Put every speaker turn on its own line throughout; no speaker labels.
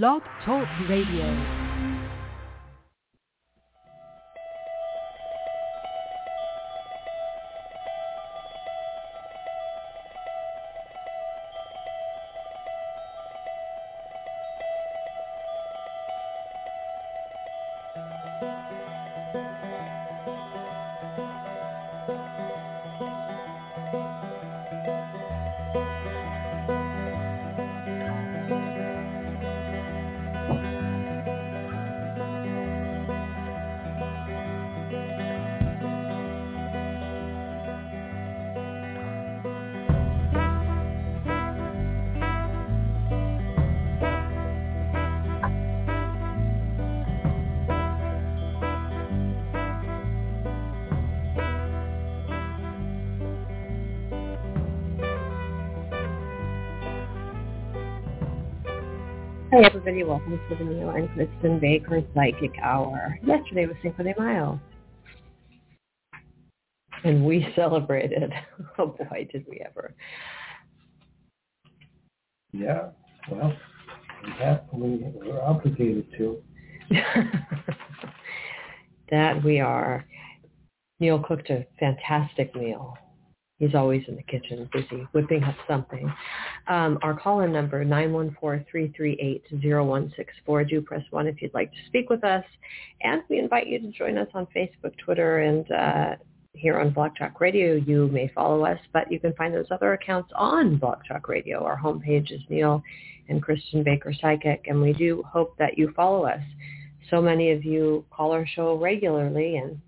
Blog Talk Radio. Everybody, welcome to the Neil and Kristin Baker Psychic Hour. Yesterday was Cinco de Mayo. And we celebrated. Oh boy, did we ever.
Yeah, well, we we're obligated to.
that we are. Neil cooked a fantastic meal. He's always in the kitchen, busy whipping up something. Um, our call-in number, 914-338-0164. Do press 1 if you'd like to speak with us. And we invite you to join us on Facebook, Twitter, and uh, here on Blog Talk Radio. You may follow us, but you can find those other accounts on Blog Talk Radio. Our homepage is Neil and Kristin Baker Psychic, and we do hope that you follow us. So many of you call our show regularly and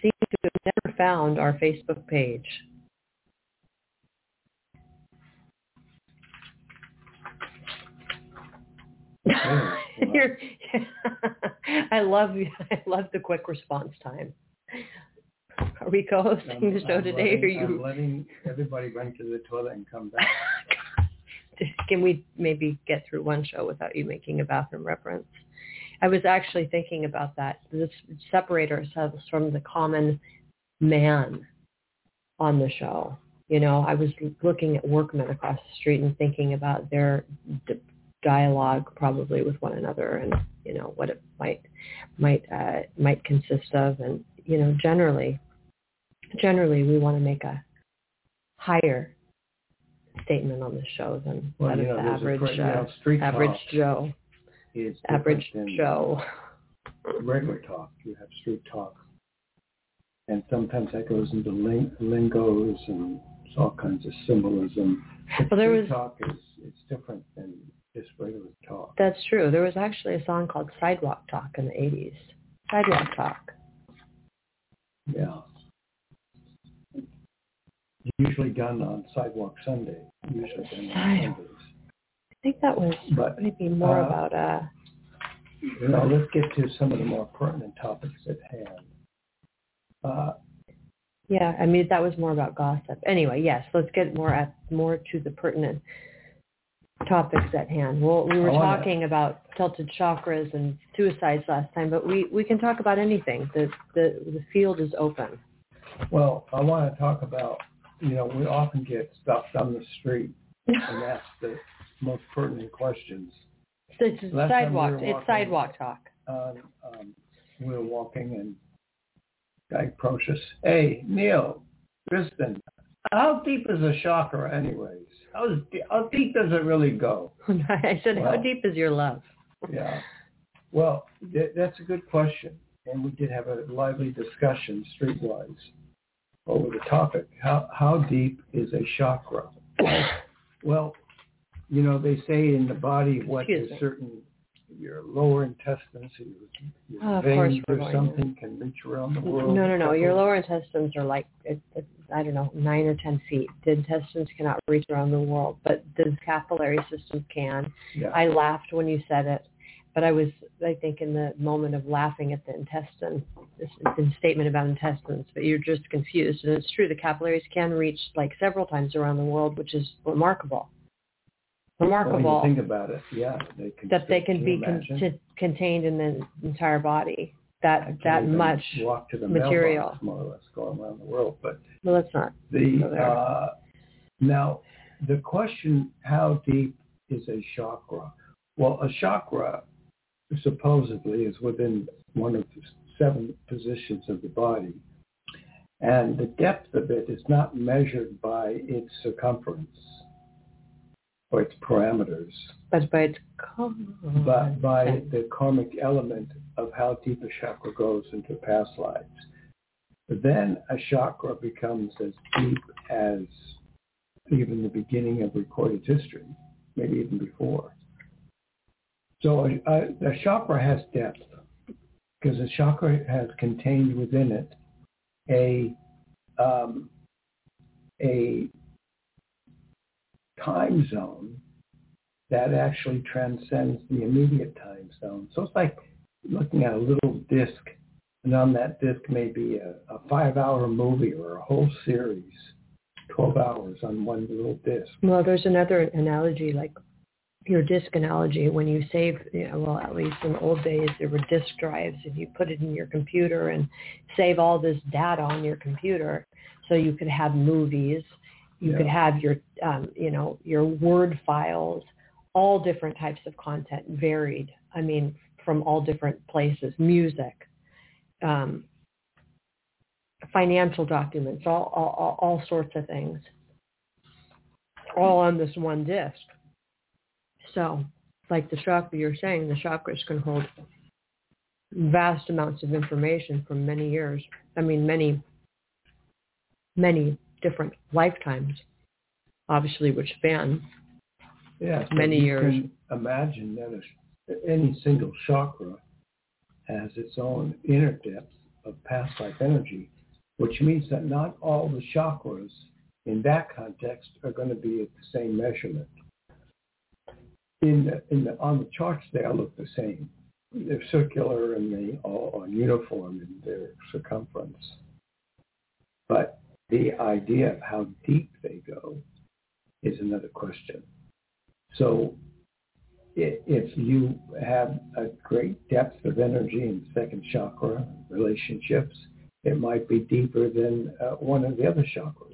seem to have never found our Facebook page. I love I love the quick response time. Are we co-hosting
I'm,
the show
I'm
today?
letting,
or you?
I'm letting everybody run to the toilet and come back.
Can we maybe get through one show without you making a bathroom reference? I was actually thinking about that. This separates us from the common man on the show. You know, I was looking at workmen across the street and thinking about their dialogue probably with one another and you know what it might might uh, might consist of and you know generally generally we want to make a higher statement on the show than
Well,
that
you
of the average
phrase, you know,
uh, average
talk
Joe
is
average Joe.
Regular talk. You have street talk. And sometimes that goes into ling- lingos and all kinds of symbolism. But
Well, there
street
was-
talk is it's different than just regular talk.
That's true. There was actually a song called Sidewalk Talk in the 80s. Sidewalk Talk.
Yeah. Usually done on sidewalk Sunday. Usually done on. Sundays.
I think that was
But
maybe more
uh,
about uh
Now let's get to some of the more pertinent topics at hand. Uh,
Yeah, I mean that was more about gossip. Anyway, yes, let's get more at more to the pertinent topics at hand. Well, we were talking about tilted chakras and suicides last time, but we we can talk about anything. The the the field is open.
well, I want to talk about, you know, we often get stopped on the street and asked the most pertinent questions.
It's
Last time we
sidewalk. it's sidewalk talk.
Um, um, we were walking and guy approached us. Hey, Neil, Kristin, how deep is a chakra anyways? How, how deep does it really go?
I said, how deep is your love?
Yeah. Well, th- that's a good question. And we did have a lively discussion streetwise over the topic. How, how deep is a chakra? Well, you know, they say in the body what
Excuse
is
me.
certain, your lower intestines, your, your
Oh,
veins or something can reach around the world.
No, no, no. Your lower intestines are like, it, it, I don't know, nine or ten feet. The intestines cannot reach around the world, but the capillary system can.
Yeah.
I laughed when you said it, but I was, I think, in the moment of laughing at the intestine, this statement about intestines, but you're just confused. And it's true, the capillaries can reach like several times around the world, which is remarkable. Remarkable
think about it, yeah, they can.
that they
still-
can be con- contained in the entire body. That that much.
walk to the
material.
mailbox, more or less, going around the world. But
Well, let's not.
The uh, now the question: How deep is a chakra? Well, a chakra supposedly is within one of the seven positions of the body. And the depth of it is not measured by its circumference or its parameters,
But by its
but by the karmic element of how deep a chakra goes into past lives. Then a chakra becomes as deep as even the beginning of recorded history, maybe even before. So a, a, a chakra has depth because a chakra has contained within it a um, a time zone that actually transcends the immediate time zone. So it's like looking at a little disc, and on that disc may be a, a five-hour movie or a whole series, 12 hours on one little disc.
Well, there's another analogy, like your disk analogy. When you save, you know, well, at least in old days, there were disk drives, and you put it in your computer and save all this data on your computer, so you could have movies, you
Yeah.
could have your, um, you know, your Word files, all different types of content, varied. I mean, from all different places, music, um, financial documents, all, all, all, sorts of things, all on this one disk. So, like the chakra you're saying, the chakras can hold vast amounts of information from many years. I mean, many, many different lifetimes, obviously, which span
Yeah,
Many years.
Imagine that a, any single chakra has its own inner depth of past life energy, which means that not all the chakras in that context are going to be at the same measurement. In the, in the, on the charts, they all look the same. They're circular and they all are uniform in their circumference. But the idea of how deep they go is another question. So if you have a great depth of energy in second chakra relationships, it might be deeper than uh, one of the other chakras.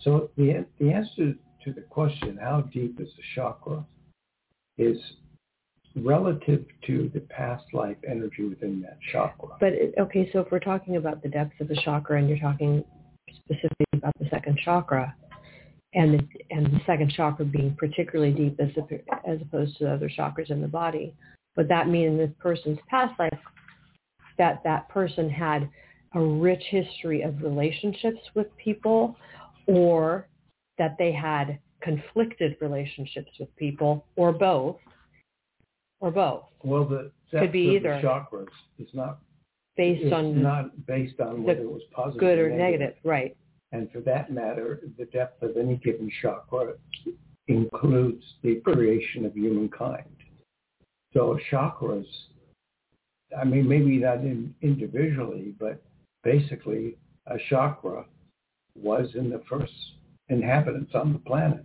So the, the answer to the question, how deep is the chakra, is relative to the past life energy within that chakra.
But okay, so if we're talking about the depths of the chakra, and you're talking specifically about the second chakra, and the, and the second chakra being particularly deep as op- as opposed to the other chakras in the body, would that mean in this person's past life that that person had a rich history of relationships with people, or that they had conflicted relationships with people, or both, or both,
Well, the depth
be
of the
either.
chakras is not
based
it's
on
not based on whether it was positive
good or
negative.
right?
And for that matter, the depth of any given chakra includes the creation of humankind. So chakras, I mean, maybe not in, individually, but basically a chakra was in the first inhabitants on the planet.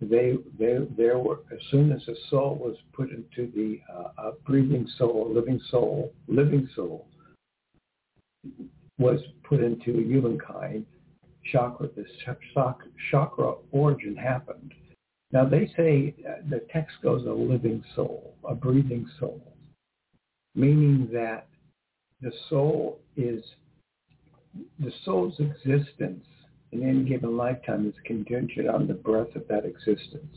They, they, there were, as soon as a soul was put into the, uh, a breathing soul, a living soul, living soul, was put into humankind, chakra, ch- chakra origin happened. Now they say the text goes a living soul, a breathing soul, meaning that the soul is, the soul's existence in any given lifetime is contingent on the breath of that existence.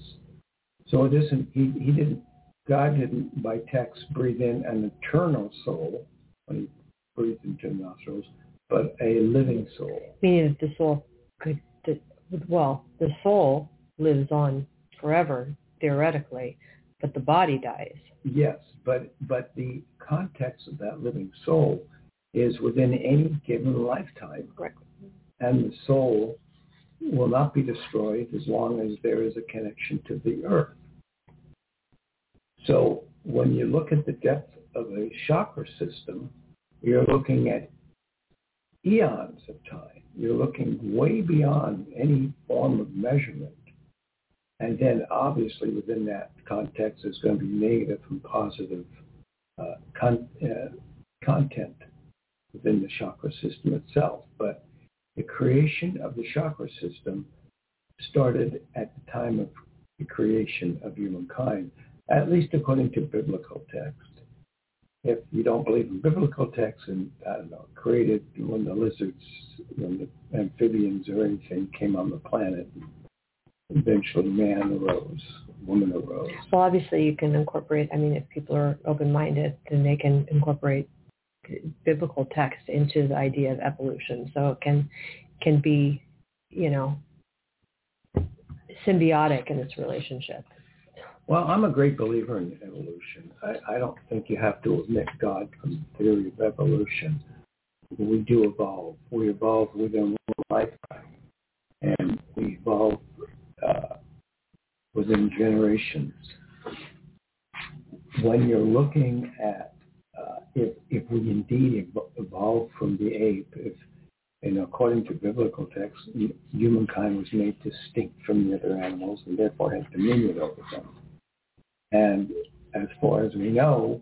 So it isn't, he, he didn't, God didn't by text breathe in an eternal soul when he breathed into the nostrils, but a living soul.
Meaning that the soul could, well, the soul lives on forever theoretically, but the body dies.
Yes, but but the context of that living soul is within any given lifetime,
Correct.
and the soul will not be destroyed as long as there is a connection to the earth. So when you look at the depth of a chakra system, you're looking at eons of time. You're looking way beyond any form of measurement. And then obviously within that context is going to be negative and positive uh, con- uh, content within the chakra system itself. But the creation of the chakra system started at the time of the creation of humankind. at least according to biblical text. If you don't believe in biblical texts and, I don't know, created when the lizards, when the amphibians or anything came on the planet, eventually man arose, woman arose.
Well, obviously you can incorporate, I mean, if people are open-minded, then they can incorporate biblical text into the idea of evolution. So it can, can be, you know, symbiotic in its relationship.
Well, I'm a great believer in evolution. I, I don't think you have to admit God from the theory of evolution. We do evolve. We evolve within one lifetime. And we evolve uh, within generations. When you're looking at uh, if, if we indeed evolved from the ape, if and according to biblical texts, humankind was made distinct from the other animals and therefore had dominion over them. And as far as we know,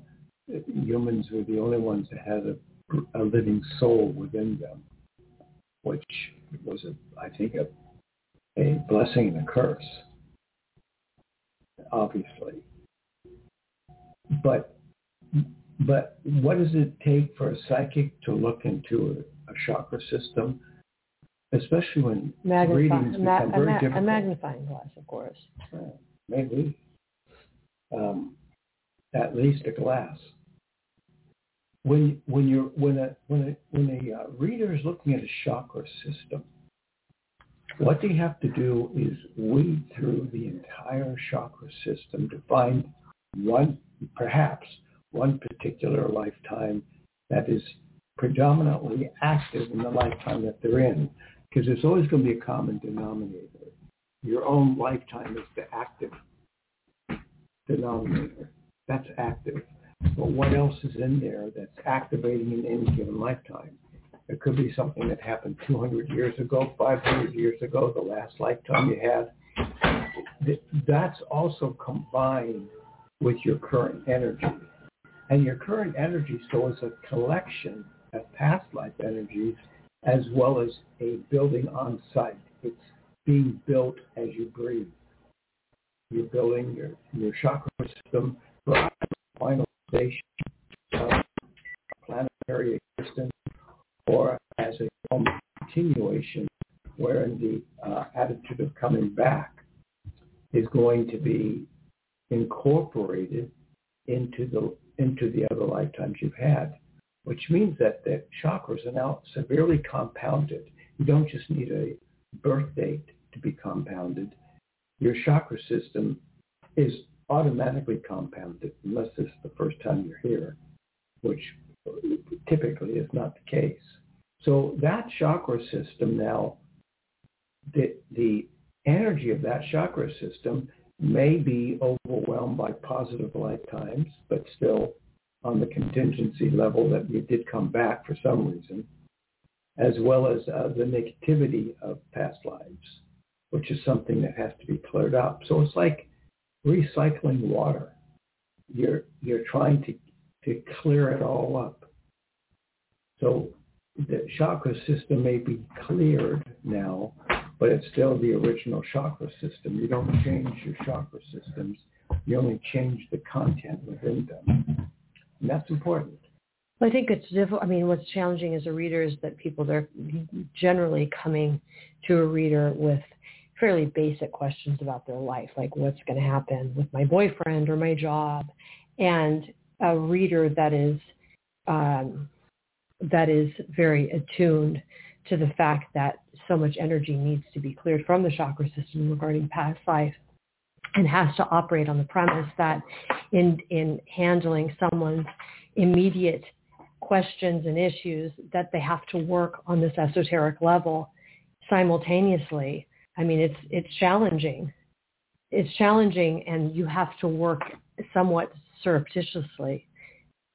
humans were the only ones that had a, a living soul within them, which was, a, I think, a, a blessing and a curse, obviously. But but what does it take for a psychic to look into a, a chakra system, especially when Magnify, readings become ma- very
ma-
difficult?
A magnifying glass, of course.
maybe. Um, at least a glass. When when you're when a when a when a uh, reader is looking at a chakra system, what they have to do is weed through the entire chakra system to find one, perhaps one particular lifetime that is predominantly active in the lifetime that they're in. Because there's always going to be a common denominator. Your own lifetime is the active denominator. That's active. But what else is in there that's activating in any given lifetime? It could be something that happened 200 years ago, 500 years ago, the last lifetime you had. That's also combined with your current energy. And your current energy so is a collection of past life energies as well as a building on site. It's being built as you breathe. You're building your, your chakra system for final station of planetary existence or as a continuation wherein the uh, attitude of coming back is going to be incorporated into the into the other lifetimes you've had, which means that the chakras are now severely compounded. You don't just need a birth date to be compounded. Your chakra system is automatically compounded unless this is the first time you're here, which typically is not the case. So that chakra system now, the, the energy of that chakra system may be overwhelmed by positive lifetimes, but still on the contingency level that you did come back for some reason, as well as uh, the negativity of past lives, which is something that has to be cleared up. So it's like recycling water. You're you're trying to to clear it all up. So the chakra system may be cleared now, but it's still the original chakra system. You don't change your chakra systems. You only change the content within them. And that's important.
Well, I think it's difficult. I mean, what's challenging as a reader is that people they're generally coming to a reader with fairly basic questions about their life, like what's going to happen with my boyfriend or my job, and a reader that is um, that is very attuned to the fact that so much energy needs to be cleared from the chakra system regarding past life and has to operate on the premise that in in handling someone's immediate questions and issues that they have to work on this esoteric level simultaneously. I mean, it's it's challenging. It's challenging, and you have to work somewhat surreptitiously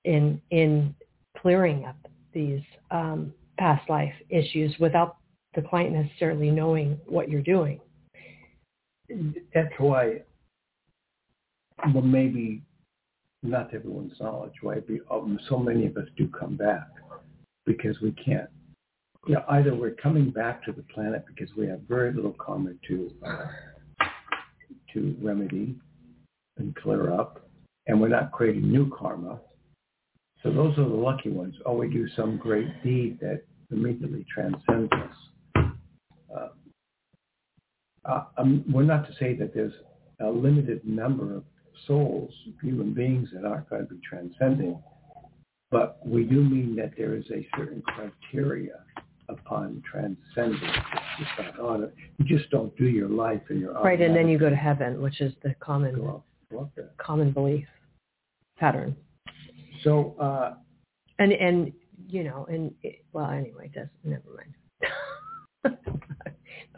in in clearing up these um, past life issues without the client necessarily knowing what you're doing.
That's why, well, maybe not everyone's knowledge, why um, so many of us do come back because we can't. You know, either we're coming back to the planet because we have very little karma to uh, to remedy, and clear up, and we're not creating new karma. So those are the lucky ones. Oh, we do some great deed that immediately transcends us. Uh, uh, um, we're not to say that there's a limited number of souls, human beings that aren't going to be transcending, but we do mean that there is a certain criteria upon transcending. You just don't do your life and your
right, and then you go to heaven, which is the common
go up, go up
common belief pattern.
So, uh,
and and you know, and it, well, anyway, does never mind.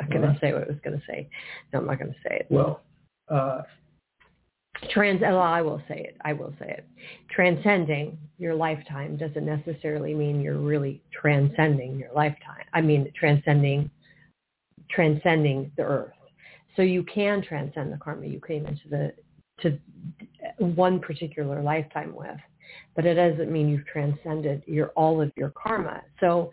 I'm not going to say what I was going to say. No, I'm not going to say it.
Well, uh,
trans well i will say it i will say it. Transcending your lifetime doesn't necessarily mean you're really transcending your lifetime i mean transcending transcending the earth. So you can transcend the karma you came into the to one particular lifetime with but it doesn't mean you've transcended your all of your karma. So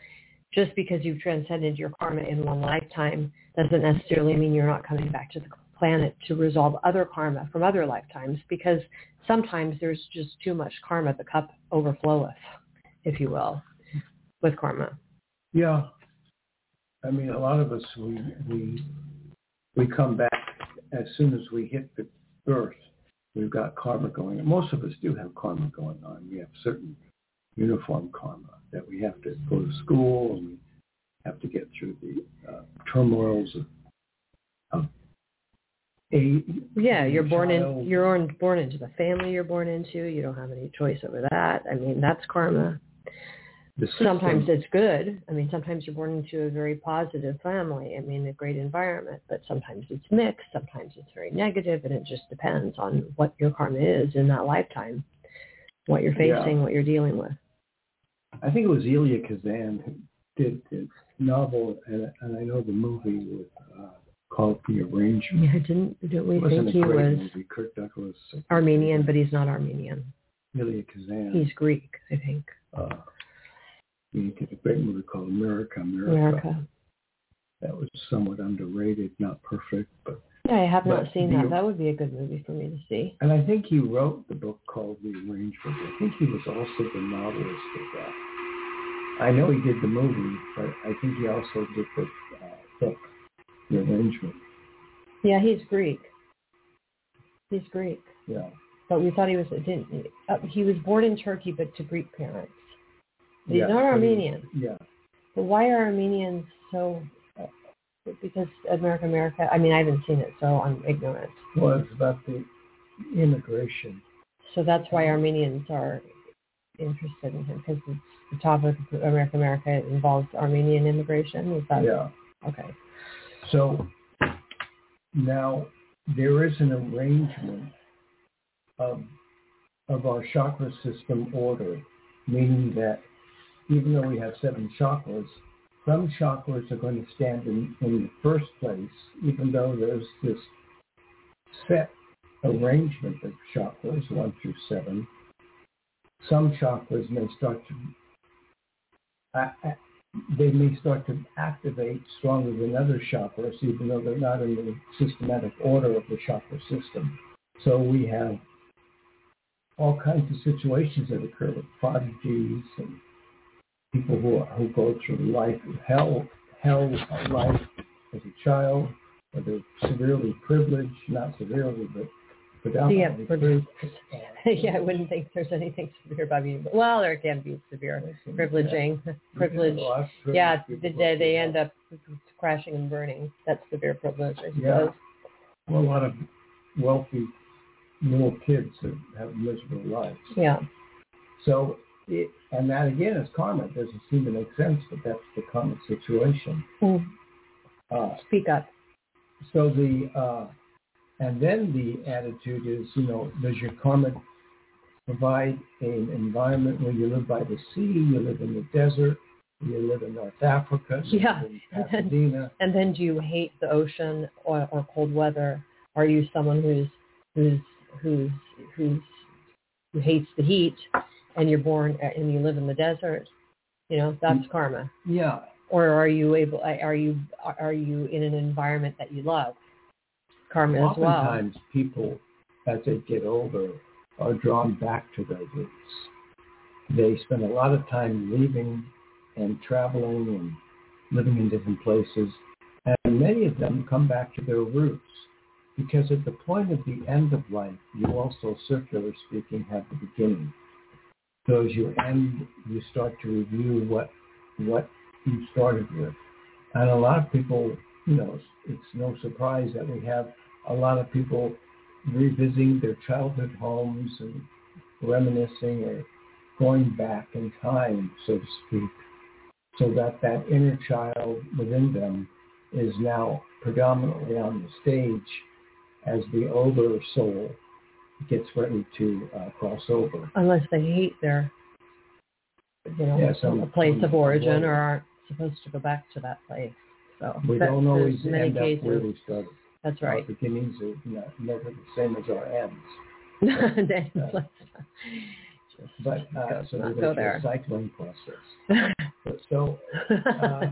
just because you've transcended your karma in one lifetime doesn't necessarily mean you're not coming back to the planet to resolve other karma from other lifetimes because sometimes there's just too much karma. The cup overfloweth, if you will, with karma.
Yeah. I mean, a lot of us, we, we, we come back as soon as we hit the earth. We've got karma going on. Most of us do have karma going on. We have certain uniform karma that we have to go to school and we have to get through the uh, turmoils of, of a
yeah you're born in you're born into the family you're born into. You don't have any choice over that. I mean that's karma. Sometimes it's good. I mean sometimes you're born into a very positive family i mean a great environment but sometimes it's mixed sometimes it's very negative and it just depends on what your karma is in that lifetime what you're facing
yeah.
what you're dealing with.
I think it was elia kazan who did the novel and, and i know the movie with called The Arrangement.
Yeah, didn't didn't we
think
he was
movie. Kirk Douglas
Armenian, but he's not Armenian.
Elia Kazan.
He's Greek, I think.
Uh, he did a great movie called America, America.
America.
That was somewhat underrated, not perfect, but
yeah, I have not seen that. That would be a good movie for me to see.
And I think he wrote the book called The Arrangement. I think he was also the novelist of that. I know he did the movie, but I think he also did the uh, book the arrangement.
Yeah, he's Greek. He's Greek.
Yeah.
But we thought he was didn't uh, he was born in Turkey, but to Greek parents. He's
yeah,
not Armenian.
He, yeah.
But why are Armenians so? Uh, because America, America. I mean, I haven't seen it, so I'm ignorant.
Well, it's about the immigration.
So that's why Armenians are interested in him because the topic of America, America involves Armenian immigration. Is that?
Yeah.
Okay.
So now there is an arrangement of, of our chakra system order, meaning that even though we have seven chakras, some chakras are going to stand in, in the first place, even though there's this set arrangement of chakras, one through seven. Some chakras may start to they may start to activate stronger than other chakras, even though they're not in the systematic order of the chakra system. So we have all kinds of situations that occur with prodigies and people who, are, who go through life hell, hell life as a child, they're severely privileged, not severely, but
yeah, yeah, I wouldn't think there's anything severe about being, well, there can be severe privileging, privilege. Yeah, the day they end up crashing and burning. That's severe privilege, I suppose.
Yeah. Well, a lot of wealthy little kids that have miserable lives.
Yeah.
So, it, and that again is karma. It doesn't seem to make sense, but that's the karma situation.
Mm. Uh, Speak up.
So the uh, and then the attitude is, you know, does your karma provide an environment where you live by the sea, you live in the desert, you live in North Africa,
yeah.
and then,
and then do you hate the ocean or, or cold weather? Are you someone who's who's who's who's who hates the heat and you're born and you live in the desert? You know, that's mm. karma.
Yeah.
Or are you able? Are you are you in an environment that you love? Karma
as
well.
Oftentimes people as they get older, are drawn back to their roots. They spend a lot of time leaving and traveling and living in different places. And many of them come back to their roots because at the point of the end of life, you also, circular speaking, have the beginning. So as you end, you start to review what what you started with. And a lot of people, you know, it's no surprise that we have a lot of people revisiting their childhood homes and reminiscing or going back in time, so to speak, so that that inner child within them is now predominantly on the stage as the older soul gets ready to uh, cross over.
Unless they hate their, you know,
Yeah, some-
place of origin
some-
or aren't supposed to go back to that place. So
We
that-
don't always
many
end up where
cases.
we started.
That's
Our
right.
beginnings are not, never the same as our ends.
Then
Right.
let's just
But uh, so there's a
there.
cycling process. But so uh,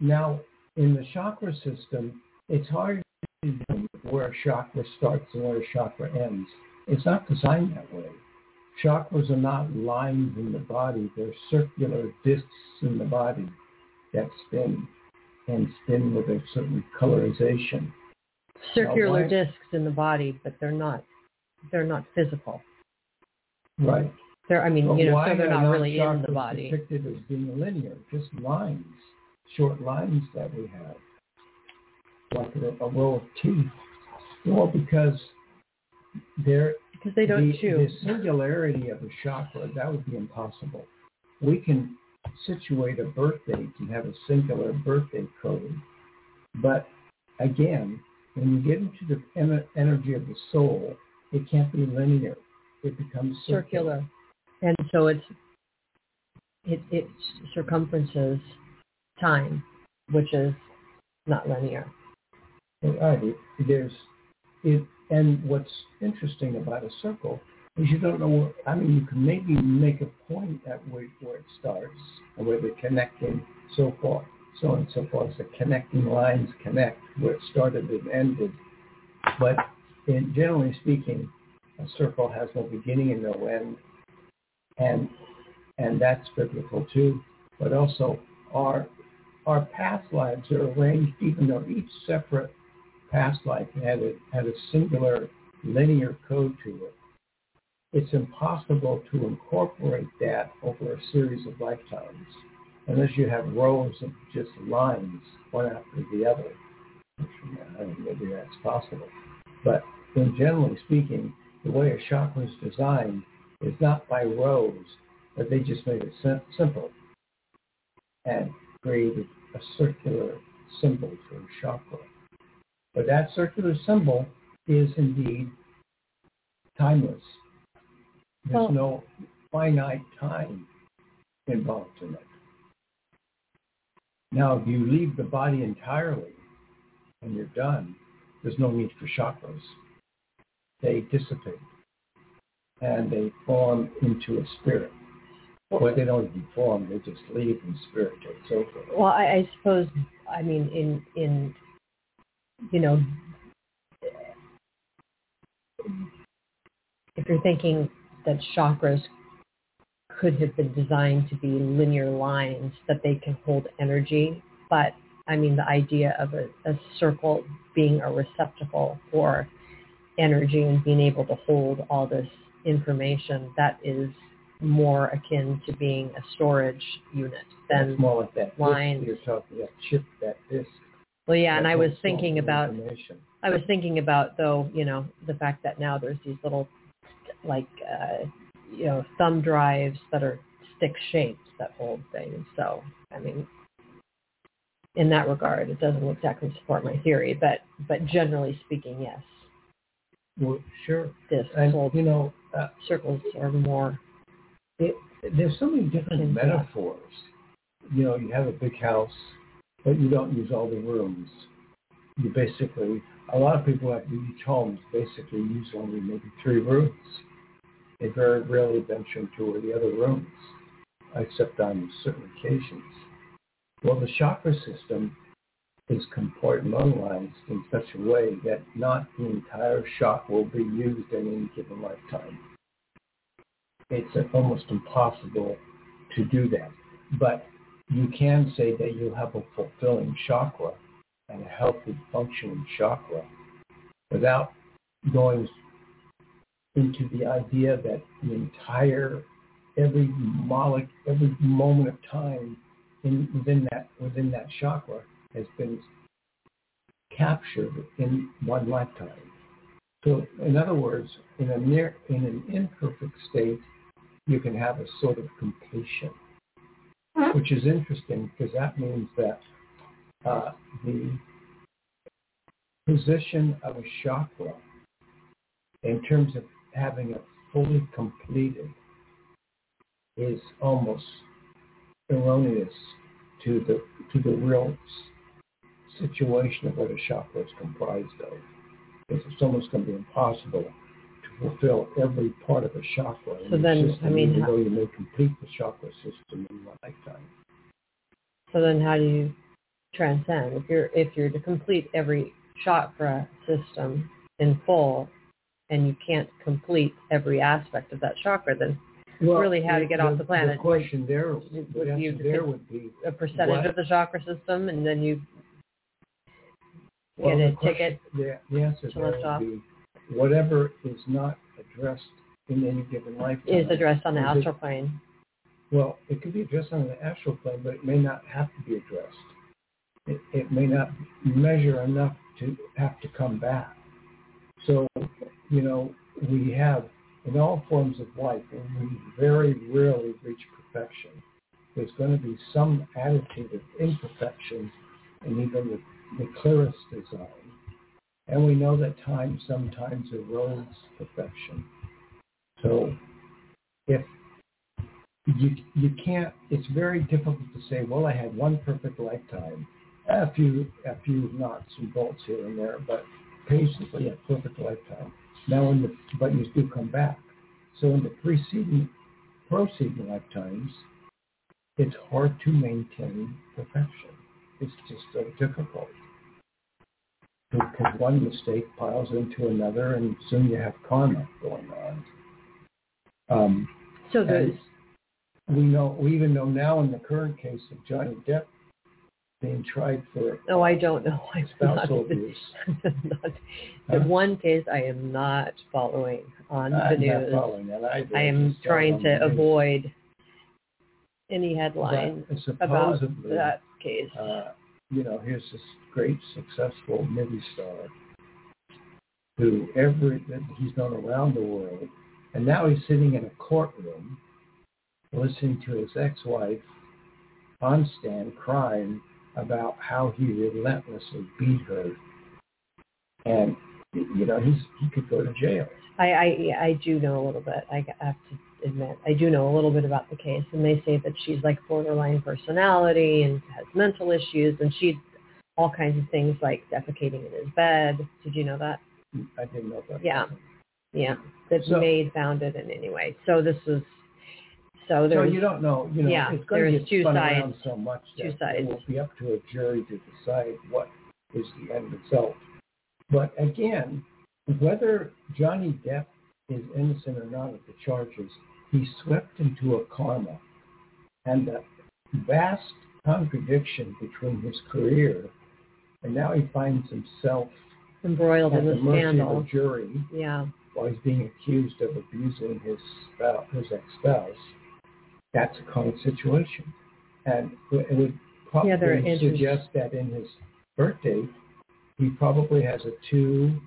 now in the chakra system, it's hard to know where a chakra starts and where a chakra ends. It's not designed that way. Chakras are not lines in the body. They're circular discs in the body that spin and spin with a certain colorization.
circular discs in the body, but they're not they're not physical.
Right.
They're I mean,
But
you know, so they're not really in the body.
depicted as being linear, just lines, short lines that we have, like a, a row of teeth. Well, because they're
Because they don't
the,
chew.
The singularity of a chakra that would be impossible. We can situate a birth date and have a singular birthday code, but again, when you get into the ener- energy of the soul, it can't be linear. It becomes circular.
circular. And so it's it it circumferences time, which is not linear.
Right. There's it, and what's interesting about a circle is you don't know. Where, I mean, you can maybe make a point at where, where it starts and where they're connecting, so forth, so on and so forth. So connecting lines connect where it started and ended. But in, generally speaking, a circle has no beginning and no end, and and that's biblical too. But also, our our past lives are arranged, even though each separate past life had a, had a singular linear code to it. It's impossible to incorporate that over a series of lifetimes unless you have rows of just lines, one after the other. I don't maybe that's possible. But in generally speaking, the way a chakra is designed is not by rows, but they just made it sim- simple and created a circular symbol for a chakra. But that circular symbol is indeed timeless. There's
Well-
no finite time involved in it. Now, if you leave the body entirely and you're done, there's no need for chakras. They dissipate and they form into a spirit. Well, they don't even form; they just leave, and spirit takes over.
Well, I, I suppose I mean in in you know if you're thinking that chakras could have been designed to be linear lines that they can hold energy, but I mean the idea of a, a circle being a receptacle for energy and being able to hold all this information that is more akin to being a storage unit than
It's more like that
lines.
you're talking that chip, that disc.
well yeah and i was thinking about i was thinking about though you know the fact that now there's these little like uh you know thumb drives that are stick shaped that hold things so i mean in that regard it doesn't exactly support my theory but but generally speaking yes
Well, sure.
discs
And
hold
you know, uh,
circles are more
it, there's so many different metaphors. You know, you have a big house, but you don't use all the rooms. You basically, a lot of people have each homes basically use only maybe three rooms. They very rarely venture into the other rooms, except on certain occasions. Well, the chakra system is compartmentalized in such a way that not the entire shock will be used in any given lifetime. It's almost impossible to do that. But you can say that you have a fulfilling chakra and a healthy functioning chakra without going into the idea that the entire every molecule every moment of time in, within that within that chakra has been captured in one lifetime. So in other words, in a near in an imperfect state, you can have a sort of completion, which is interesting because that means that uh, the position of a chakra in terms of having it fully completed is almost erroneous to the to the real situation of what a chakra is comprised of. Because it's almost going to be impossible to fulfill every part of a chakra
so then,
system,
I mean,
even though you may complete the chakra system in one lifetime.
So then, how do you transcend? If you're if you're to complete every chakra system in full, and you can't complete every aspect of that chakra, then
well,
really how to get
the,
off the planet.
The question there,
you
there would be
a percentage
what?
of the chakra system, and then you
well,
get a
question-
ticket.
The, the answer
to
there
lift off.
be whatever is not addressed in any given lifetime
is addressed on the
is it-
astral plane.
Well, it could be addressed on the astral plane, but it may not have to be addressed. It, it may not measure enough to have to come back. So, you know, we have in all forms of life, and we very rarely reach perfection. There's going to be some attitude of imperfection in even the, the clearest design. And we know that time sometimes erodes perfection. So if you you can't it's very difficult to say well i had one perfect lifetime a few a few knots and bolts here and there but basically a perfect lifetime now in the but you do come back. So in the preceding proceeding lifetimes it's hard to maintain perfection. It's just so difficult. Because one mistake piles into another and soon you have karma going on. Um,
So there's
we know, we even know now in the current case of Johnny Depp being tried for
no, I don't know. I'm not,
spousal abuse.
not
Huh?
the one case I am not following on the
I'm not
news.
following that either.
I am trying to avoid any headline
But
about that case.
uh, you know, here's this great successful movie star who every he's known around the world, and now he's sitting in a courtroom listening to his ex-wife on stand crying about how he relentlessly beat her, and you know he's he could go to jail.
I, I I do know a little bit. I have to admit, I do know a little bit about the case, and they say that she's like borderline personality and has mental issues, and she all kinds of things like defecating in his bed. Did you know that?
I didn't know that.
Yeah. Yeah, that
So-
maid found it in any way. So this is so
So you don't know, you know,
yeah,
it's going to
there's
get
two
spun
sides.
around so much
Two
that
sides.
it will be up to a jury to decide what is the end result. But again, whether Johnny Depp is innocent or not of the charges, he's swept into a karma. And the vast contradiction between his career and now he finds himself
embroiled in
the
scandal.
of a jury
Yeah.
while he's being accused of abusing his spouse, his ex-spouse, that's a common situation. And it would probably
Yeah, there are interest-
suggest that in his birthday, he probably has a two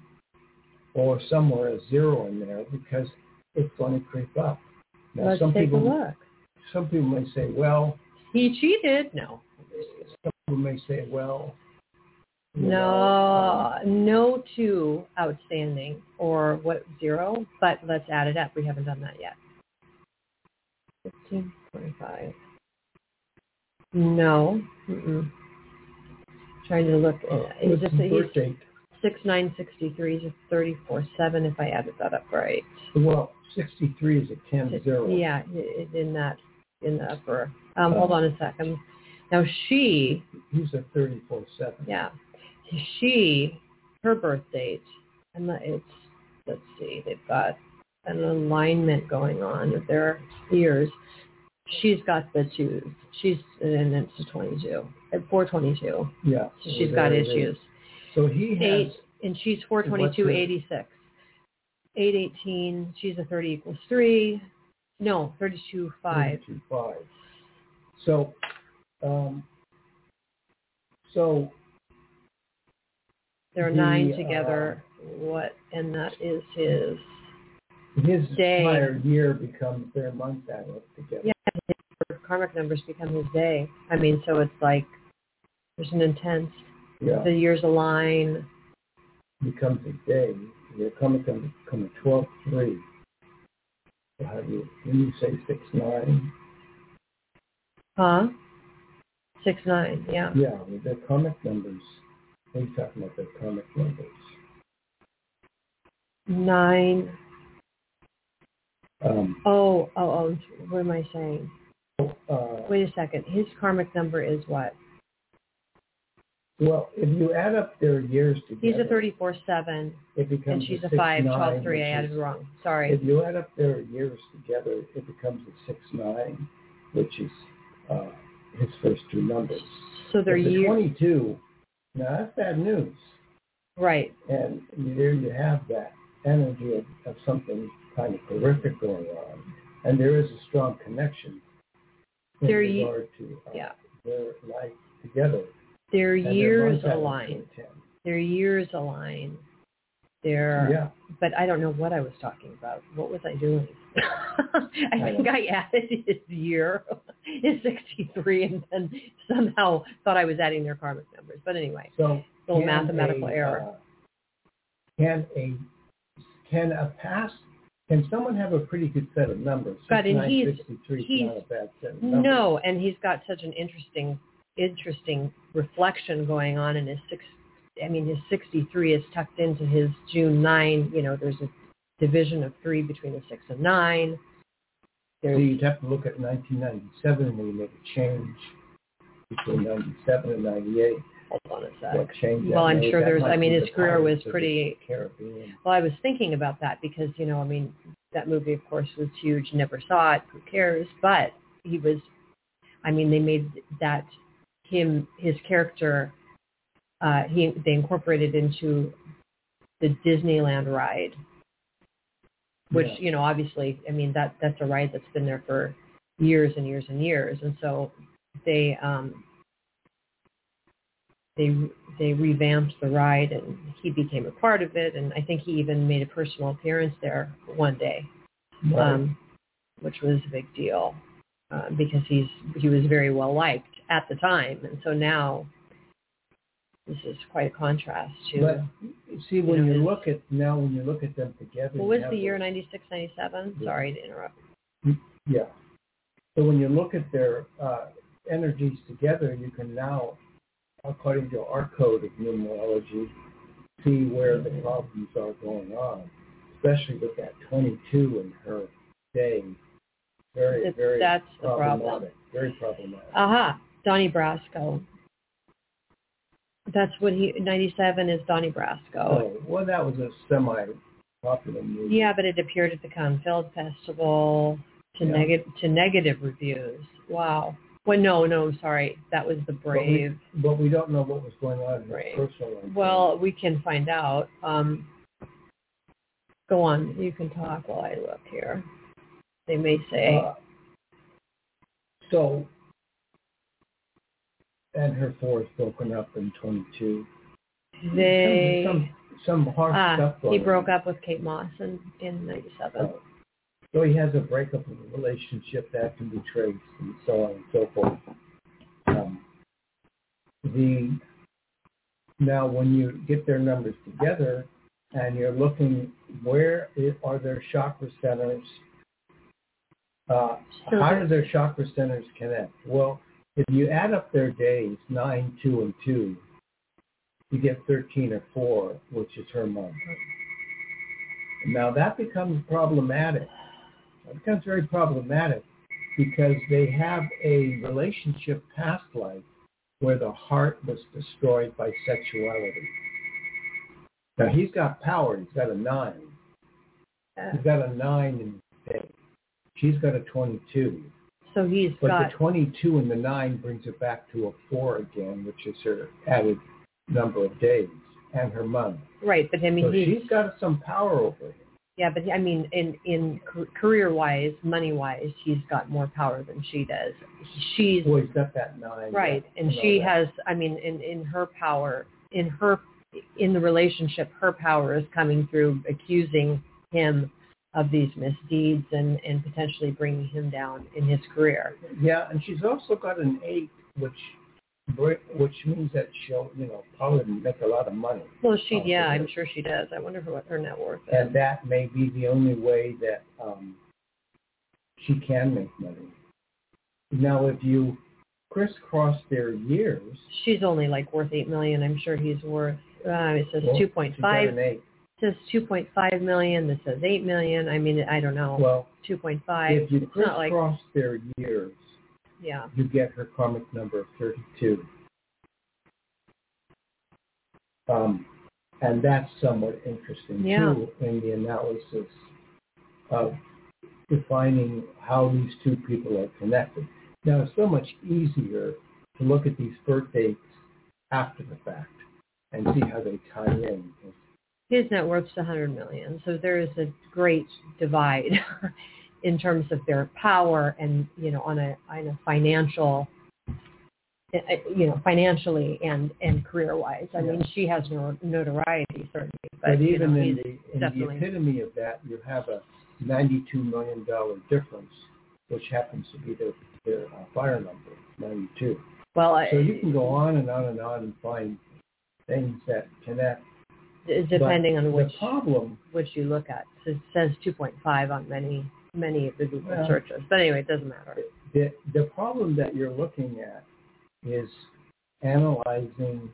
or somewhere a zero in there because it's going to creep up. Now,
Let's
some
take
people,
a look.
some people may say, well,
He cheated? No.
some people may say, well, know,
No, no two outstanding or what zero, but let's add it up. We haven't done that yet. Fifteen twenty-five. No. Mm-mm. Trying to look. uh,
um,
just
his birth date?
six nine sixty three is thirty four seven if I added that up right.
Well, 63 is a 10 zero.
Yeah, in that in the upper. Um, hold on a second. Now she,
He's a 34-7.
yeah, she, her birth date, and the- it's, let's see, they've got an alignment going on with their ears. She's got the twos. She's, and it's a 22, at 422.
Yeah.
So she's got
there is.
issues.
So he has,
Eight, and she's 422,
What's her-
86. 818, she's a 30 equals 3. No, 32, 5.
32.5. So, um, so
there are
The,
nine
uh,
together. What, and that is his,
his
Day.
entire year becomes their month added up together.
Yeah. his karmic numbers become his day. I mean, so it's like, there's an intense,
Yeah.
the years align.
becomes a day. They're coming to come a 12-3. So how do you, when you say 6-9,
Huh? 6, 9, yeah.
yeah, with their karmic numbers, what are you talking about their karmic numbers?
9,
Um,
oh, oh, oh, what am I saying?
uh,
Wait a second. His karmic number is what?
well, if you add up their years together,
He's a 34-7,
it becomes
and she's a
a
5,
6-9,
12, 3.
which
I added wrong. Sorry.
If you add up their years together, it becomes a six nine, which is uh, his first two numbers.
So they're years.
22. Now that's bad news,
Right.
and there you have that energy of, of something kind of horrific going on, and there is a strong connection in regard to uh,
Yeah.
their life together.
Their
their
years
added
align. Their years align. Their
Yeah,
but I don't know what I was talking about. What was I doing? I think I added his year, his 63, and then somehow thought I was adding their karmic numbers. But anyway,
so
little mathematical
a,
error.
uh, can a can a past can someone have a pretty good set of numbers?
God, and he's- he's-
not a bad set of numbers.
No, and he's got such an interesting, interesting reflection going on in his six. I mean, his 63 is tucked into his June 9. You know, there's a division of three between the six and nine.
So you'd have to look at 1997 when you make a change between 97 and 98.
Hold on a sec.
What change?
Well, I'm
made.
sure there's. I mean, his career was
Pirates of the
pretty.
Caribbean.
Well, I was thinking about that because you know, I mean, that movie, of course, was huge. Never saw it. Who cares? But he was. I mean, they made that him his character. Uh, he they incorporated into the Disneyland ride, which
Yeah.
you know, obviously, I mean that that's a ride that's been there for years and years and years, and so they um they they revamped the ride and he became a part of it and I think he even made a personal appearance there one day,
Right.
um, which was a big deal uh, because he's he was very well liked at the time and so now this is quite a contrast to
But see, when
you know,
you look at now, when you look at them together,
what was the year
those-
96 97
Yeah.
sorry to interrupt
Yeah. So when you look at their uh, energies together, you can now, according to our code of numerology, see where the problems are going on, especially with that 22 in her day. Very,
It's-
very
that's the problem.
problematic. Very problematic.
aha Donnie Brasco that's what he 97 is Donnie Brasco
Oh, well, that was a semi-popular movie.
Yeah, but it appeared at the Cannes Film Festival to
Yeah.
negative to negative reviews. Wow. Well, no, no, I'm sorry, that was the
But we,
Brave.
but we don't know what was going on in his personal life.
Well, we can find out. Um, go on, you can talk while I look here. They may say,
Uh, so, and her four is broken up in 22.
they.
some some harsh
ah,
stuff
he broke
on.
up with Kate Moss in in '97.
Uh, so he has a breakup of a relationship that can be traced and so on and so forth. Um, the now when you get their numbers together and you're looking where are their chakra centers, uh,
So
how do their chakra centers connect? Well, if you add up their days, nine, two, and two, you get 13 or four, which is her month. Now that becomes problematic. That becomes very problematic because they have a relationship past life where the heart was destroyed by sexuality. Now he's got power. He's got a nine. Uh. He's got a nine in day. She's got a 22.
So he's
But
got
the 22 and the 9 brings it back to a 4 again, which is her added number of days and her month.
right, but I mean
so
he's
she's got some power over him.
Yeah, but I mean in in career wise, money wise, he's got more power than she does. She's
Boy, he's got that 9.
right,
yeah,
and she has I mean in in her power in her in the relationship, her power is coming through accusing him of these misdeeds and and potentially bringing him down in his career.
Yeah, and she's also got an 8, which which means that she'll, you know, probably make a lot of money.
Well, she
Oh,
yeah. I'm sure she does. I wonder what her net worth is.
And that may be the only way that um, she can make money. Now, if you crisscross their years,
She's only like worth eight million. I'm sure he's worth. Uh, it says
well,
two point five.
an 8.
says 2.5 million. This says 8 million. I mean, I don't know.
Well,
2.5.
if you
not like
crisscross their years,
yeah.
you get her karmic number of 32. Um, and that's somewhat interesting
Yeah.
too in the analysis of defining how these two people are connected. Now, it's so much easier to look at these birth dates after the fact and see how they tie in.
His net worth's 100 million. So there is a great divide in terms of their power and you know on a on a financial uh, you know financially and and career wise. I mean, she has no notoriety certainly, but,
But, even
know,
in the in the epitome of that, you have a ninety-two million dollar difference, which happens to be their their uh, fire number, ninety-two.
well, I-
So you can go on and on and on and find things that connect.
depending
But
on which
problem,
which you look at. So it says 2.5 on many many of the Google
Well-
searches. But anyway, it doesn't matter.
the the problem that you're looking at is analyzing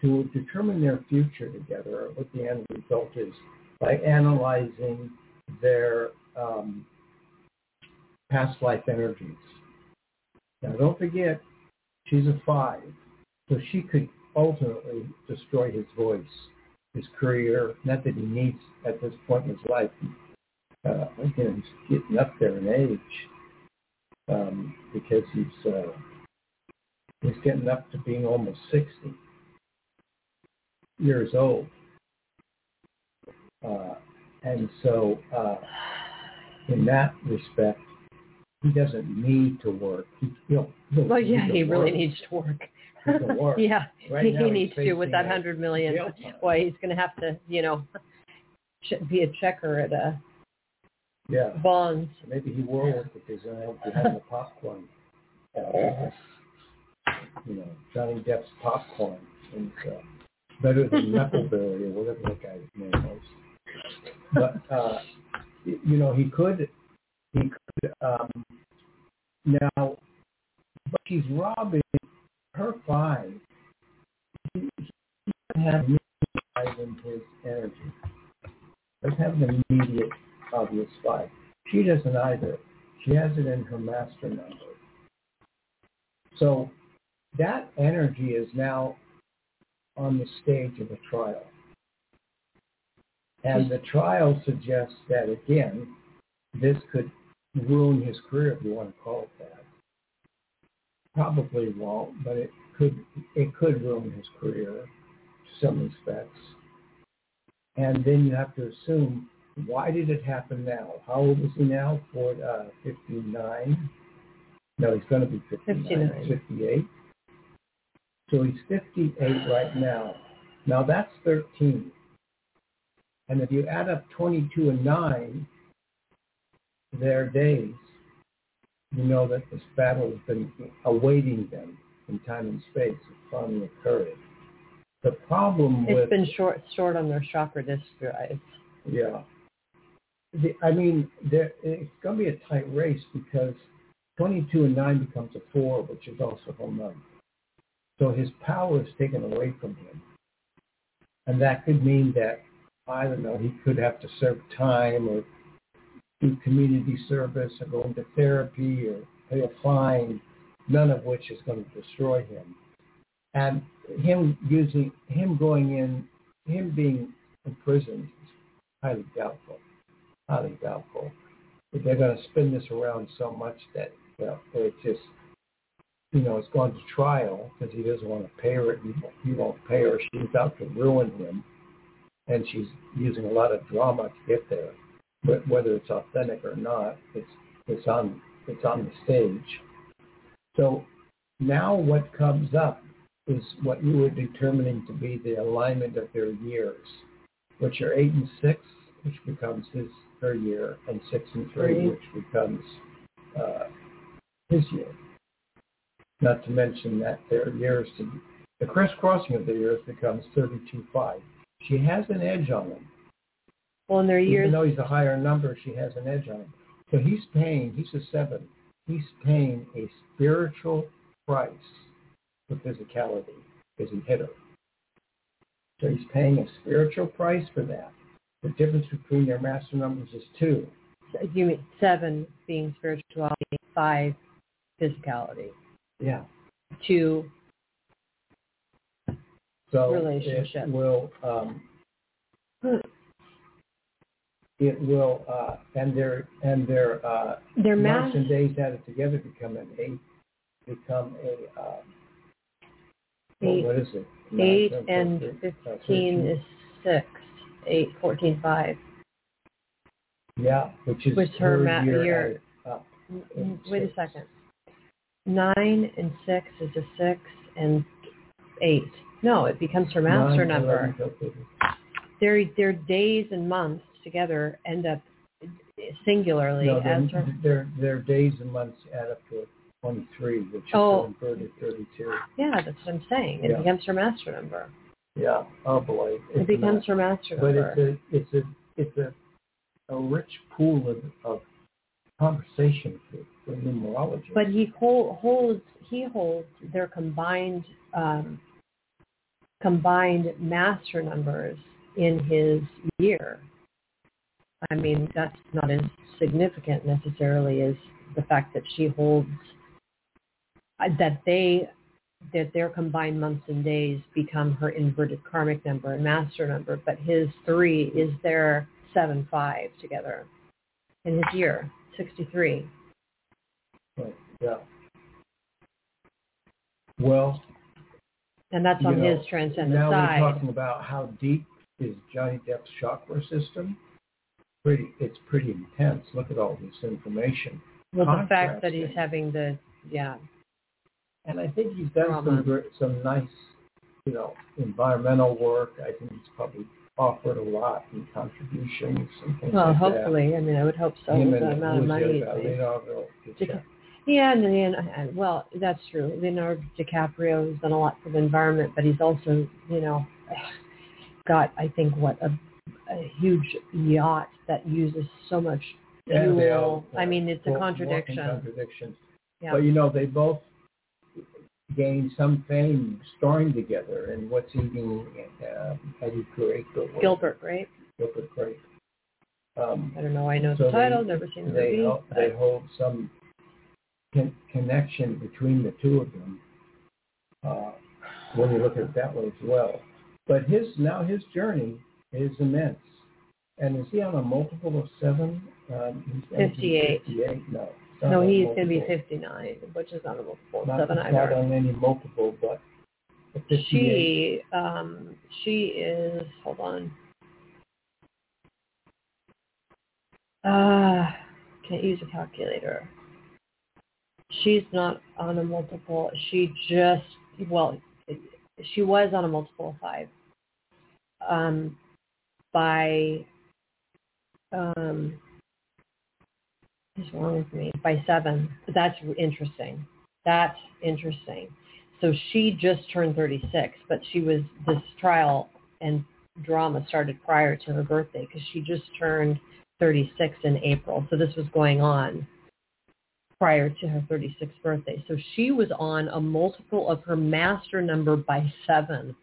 to determine their future together, or what the end result is, by analyzing their um, past life energies. Now, don't forget, she's a five, so she could ultimately destroy his voice, his career. Not that he needs at this point in his life. Uh, again, he's getting up there in age um, because he's uh, he's getting up to being almost sixty years old, uh, and so uh, in that respect, he doesn't need to work. He, he'll, he'll,
Well, yeah, he really needs to work.
Work.
yeah,
Right
he, he needs to with that hundred million. Boy, he's going to have to, you know, be a checker at uh,
Yeah,
bonds.
maybe he will work because he'll have behind the popcorn. Uh, you know, Johnny Depp's popcorn is uh, better than Knuckleberry or whatever that guy's name was. But uh, you know, he could, he could. Um, now, but she's robbing her five. He, he doesn't have in his energy. Doesn't have an immediate obvious five. She doesn't either. She has it in her master number. So that energy is now on the stage of a trial. And the trial suggests that, again, this could ruin his career, if you want to call it that. Probably won't, but it could, it could ruin his career to some respects. And then you have to assume, why did it happen now? How old is he now? For uh, 59? No, he's going to be 59.
59.
58. So he's 58 right now. Now that's 13. And if you add up 22 and 9, their days, you know that this battle has been awaiting them in time and space. It finally occurred. The problem with
It's been short short on their chakra disk drives.
yeah. I mean, there, it's going to be a tight race because 22 and 9 becomes a 4, which is also a home run. So his power is taken away from him. And that could mean that, I don't know, he could have to serve time or do community service or go into therapy or pay a fine, none of which is going to destroy him. And him using him going in, him being imprisoned is highly doubtful. Highly doubtful. But they're going to spin this around so much that you know, it just you know, it's gone to trial because he doesn't want to pay her. He, he won't pay her. She's out to ruin him, and she's using a lot of drama to get there. But whether it's authentic or not, it's it's on it's on the stage. So now what comes up is what you were determining to be the alignment of their years, which are eight and six, which becomes his her year, and six and three, which becomes uh, his year. Not to mention that their years to the crisscrossing of the years becomes 32.5. She has an edge on him.
Well, in their years,
even though he's a higher number, she has an edge on him. So he's paying. He's a seven. He's paying a spiritual price for physicality because he hit her. So he's paying a spiritual price for that. The difference between their master numbers is two.
You mean seven being spirituality, five physicality.
Yeah.
Two
so
relationship.
It will um, it will uh, and their and their uh,
their
months and days added together become an eight become a um,
eight,
well, what is it?
Eight and fifteen is six. Eight, fourteen, five.
Yeah, which is
which her, her year. year
up. Mm-hmm.
Wait a second nine and six is a six and eight. No, it becomes her master
nine,
number. Their their days and months together end up singularly
no,
as her.
Their their days and months add up to 23, which
oh.
is inverted 32.
Yeah, that's what I'm saying. It
yeah.
becomes her master number.
Yeah. Oh boy.
It's it becomes her master.
But it's a it's a it's a a rich pool of, of conversation for, for numerology.
But he hold, holds he holds their combined um, combined master numbers in his year. I mean, that's not as significant necessarily as the fact that she holds uh, that they that their combined months and days become her inverted karmic number and master number, but his three is their seven five together in his year. 63.
Right. Yeah. Well.
And that's on
know,
his transcendent
now
side.
Now we're talking about how deep is Johnny Depp's chakra system. Pretty, it's pretty intense. Look at all this information.
Well, the fact that he's having the, yeah.
And I think he's done some great, some nice, you know, environmental work. I think he's probably offered a lot in contributions and things
well,
like
hopefully. I mean, I would hope so.
Him
with the amount of money.
Leonardo
yeah, and, and and well, that's true. Leonardo DiCaprio has done a lot for the environment, but he's also, you know, got I think what a, a huge yacht that uses so much fuel.
uh,
I mean, it's a contradiction.
Contradiction.
Yeah.
But you know, they both gained some fame starring together and what's eating uh, Eddie or
Gilbert Grape.
Gilbert Grape. Um,
I don't know. I know
so
the title.
They,
never seen the
they
movie.
Hold, they hold some con- connection between the two of them uh, when you look at it that way as well. But his now his journey is immense. And is he on a multiple of seven? Um,
58.
58? No.
No, he's going to be 59, which is not a multiple
not,
seven
not
either.
on any multiple, but
she um she is hold on. Uh can't use a calculator. She's not on a multiple. She just well she was on a multiple of five. Um by um What's wrong with me? By seven. That's interesting. That's interesting. So she just turned 36, but she was, this trial and drama started prior to her birthday because she just turned 36 in April. So this was going on prior to her 36th birthday. So she was on a multiple of her master number by seven,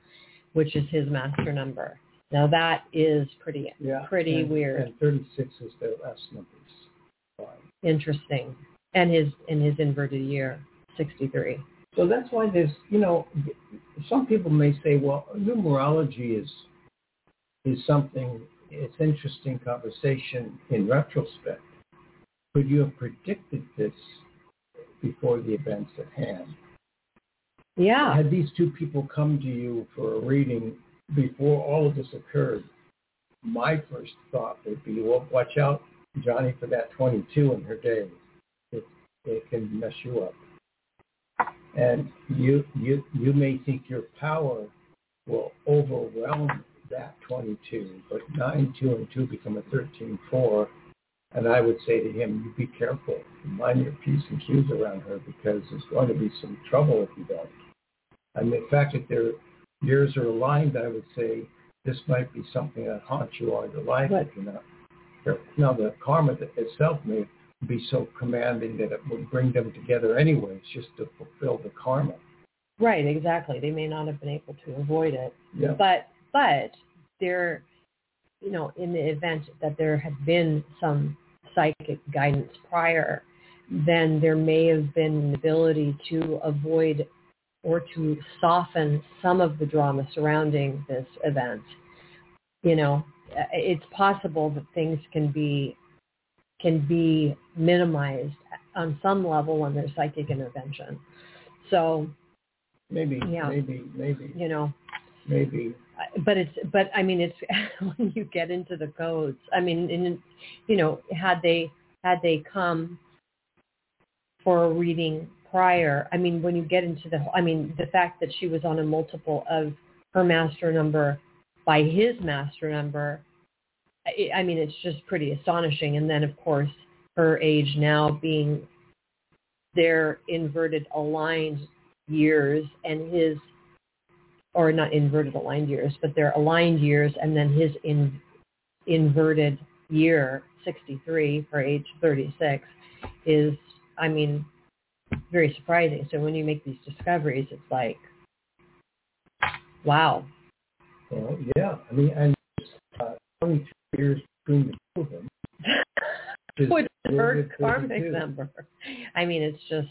which is his master number. Now that is pretty,
yeah,
pretty
and,
weird.
And 36 is their last numbers.
Interesting. And his in his inverted year, 63.
So that's why there's, you know, some people may say, well, numerology is is something. It's interesting conversation in retrospect. Could you have predicted this before the events at hand?
Yeah.
Had these two people come to you for a reading before all of this occurred, my first thought would be, well, watch out, Johnny, for that 22 in her days. It, it can mess you up. And you, you, you may think your power will overwhelm that 22, but 9, 2, and 2 become a 13, 4. And I would say to him, you be careful. Mind your P's and Q's around her because there's going to be some trouble if you don't. And the fact that their years are aligned, I would say this might be something that haunts you all your life if you're not. Now, the karma itself may be so commanding that it would bring them together anyways, just to fulfill the karma.
Right, exactly. They may not have been able to avoid it.
Yeah.
But but there you know, in the event that there had been some psychic guidance prior, then there may have been an ability to avoid or to soften some of the drama surrounding this event. You know, Uh, it's possible that things can be can be minimized on some level when there's psychic intervention. So
maybe,
yeah,
maybe, maybe,
you know,
maybe.
But it's, but I mean, it's when you get into the codes. I mean, in, you know, had they had they come for a reading prior, I mean, when you get into the, I mean, the fact that she was on a multiple of her master number by his master number I mean, it's just pretty astonishing. And then, of course, her age now being their inverted aligned years and his, or not inverted aligned years, but their aligned years and then his in, inverted year, 63 for age 36, is, I mean, very surprising. So when you make these discoveries, it's like, wow.
Well, yeah. I mean, and uh, years between the two of them.
With her karmic number. I mean, it's just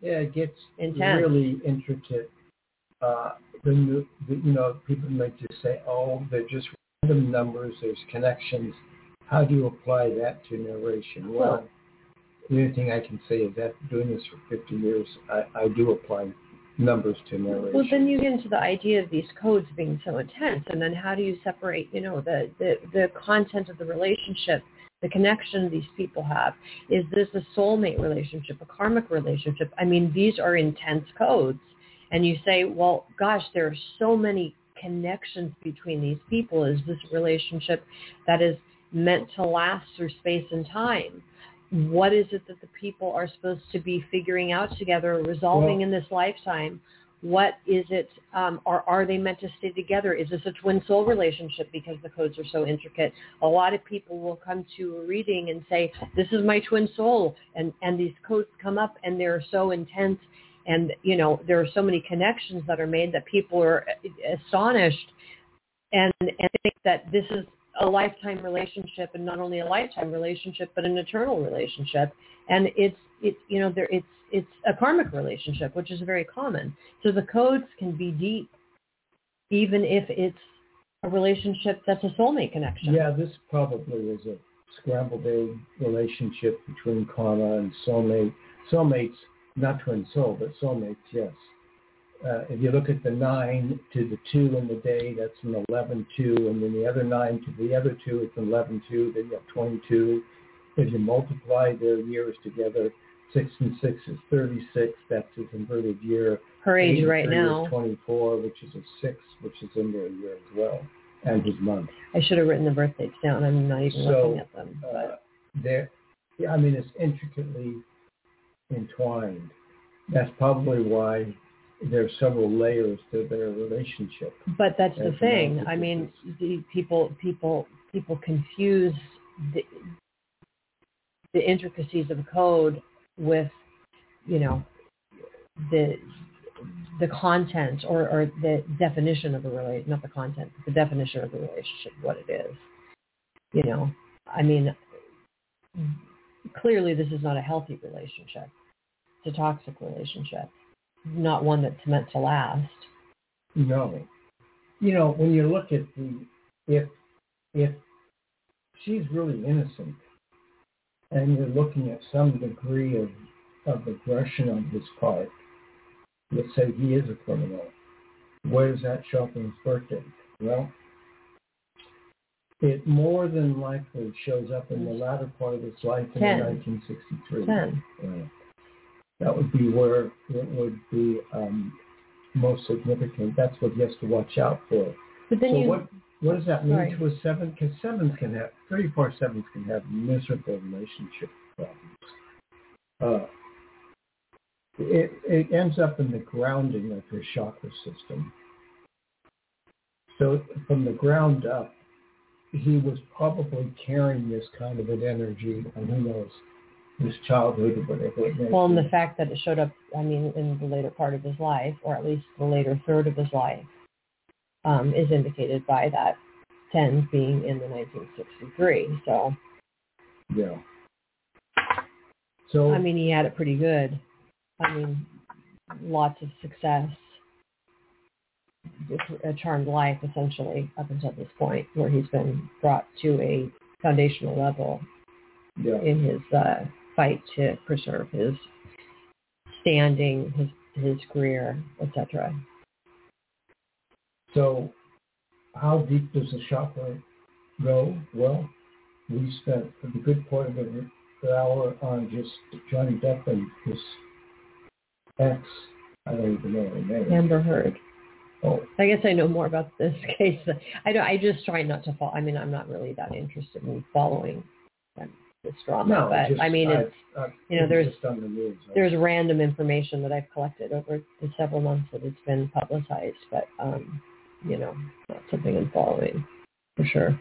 yeah, it gets
intense.
really intricate. Uh, the, the, you know, people might just say, "Oh, they're just random numbers. There's connections." How do you apply that to narration? Well, well the only thing I can say is that doing this for 50 years, I, I do apply numbers to narration.
Well, then you get into the idea of these codes being so intense, and then how do you separate, you know, the the, the content of the relationship, the connection these people have? Is this a soulmate relationship, a karmic relationship? I mean, these are intense codes, and you say, well, gosh, there are so many connections between these people. Is this relationship that is meant to last through space and time? What is it that the people are supposed to be figuring out together, resolving well, in this lifetime? What is it, um, or are they meant to stay together? Is this a twin soul relationship because the codes are so intricate? A lot of people will come to a reading and say, this is my twin soul. And, and these codes come up and they're so intense. And, you know, there are so many connections that are made that people are astonished and, and think that this is a lifetime relationship and not only a lifetime relationship but an eternal relationship. And it's it's you know there it's it's a karmic relationship which is very common. So the codes can be deep even if it's a relationship that's a soulmate connection.
Yeah this probably is a scrambled egg relationship between karma and soulmate. Soulmates not twin soul but soulmates yes uh, if you look at the 9 to the 2 in the day, that's an 11-2, and then the other 9 to the other 2, it's an 11-2, then you have 22. If you multiply their years together, 6 and 6 is 36, that's his inverted year.
Her age right now.
24, which is a 6, which is in their year as well, and his month.
I should have written the birth dates down. I'm not even
so,
looking at them.
But. Uh, there, yeah, I mean, it's intricately entwined. That's probably why there are several layers to their relationship.
But that's the thing. I mean, the people people people confuse the the intricacies of code with, you know, the the content or, or the definition of a relationship, not the content, but the definition of the relationship, what it is. You know, I mean, clearly this is not a healthy relationship. It's a toxic relationship, not one that's meant to last.
No. You know, when you look at the, if, if she's really innocent and you're looking at some degree of, of aggression on his part, let's say he is a criminal, where does that show up in his birthday? Well, it more than likely shows up in the latter part of his life in 1963.
Ten.
Right. That would be where it would be um, most significant. That's what he has to watch out for.
But then
so
you,
what what does that mean
Right.
to a seven? Because sevens can have three, four sevens can have miserable relationship problems. Uh, it it ends up in the grounding of your chakra system. So from the ground up, he was probably carrying this kind of an energy, and who knows, his childhood or whatever it
well, and the fact that it showed up, I mean, in the later part of his life, or at least the later third of his life, um, is indicated by that 10 being in the 1963. So,
yeah. So
I mean, he had it pretty good. I mean, lots of success, a charmed life essentially up until this point, where he's been brought to a foundational level
yeah.
in his uh, fight to preserve his standing, his his career, etc.
So how deep does the chakra go? Well, we spent a good part of the the hour on just Johnny Depp and his ex. I don't even know her name.
Amber Heard.
Oh,
I guess I know more about this case. I don't. I just try not to follow. I mean, I'm not really that interested in following um, this drama,
no,
but
just,
I mean, it's
I've- I've-
you know, there's-
just on the news.
there's random information that I've collected over the several months that it's been publicized, but um, you know, not something I'm following for sure.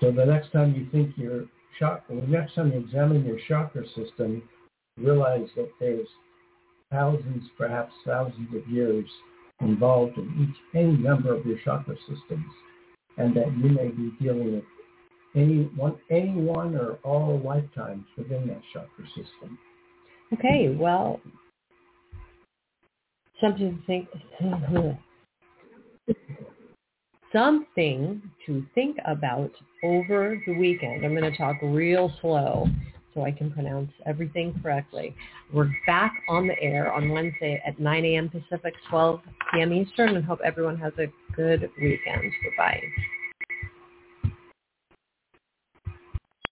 So the next time you think your chakra, the next time you examine your chakra system, realize that there's thousands, perhaps thousands of years involved in each any number of your chakra systems, and that you may be dealing with any one, any one or all lifetimes within that chakra system.
Okay, well, something to think. something to think about over the weekend. I'm going to talk real slow so I can pronounce everything correctly. We're back on the air on Wednesday at 9 a.m. Pacific, 12 p.m. Eastern, and hope everyone has a good weekend. Goodbye.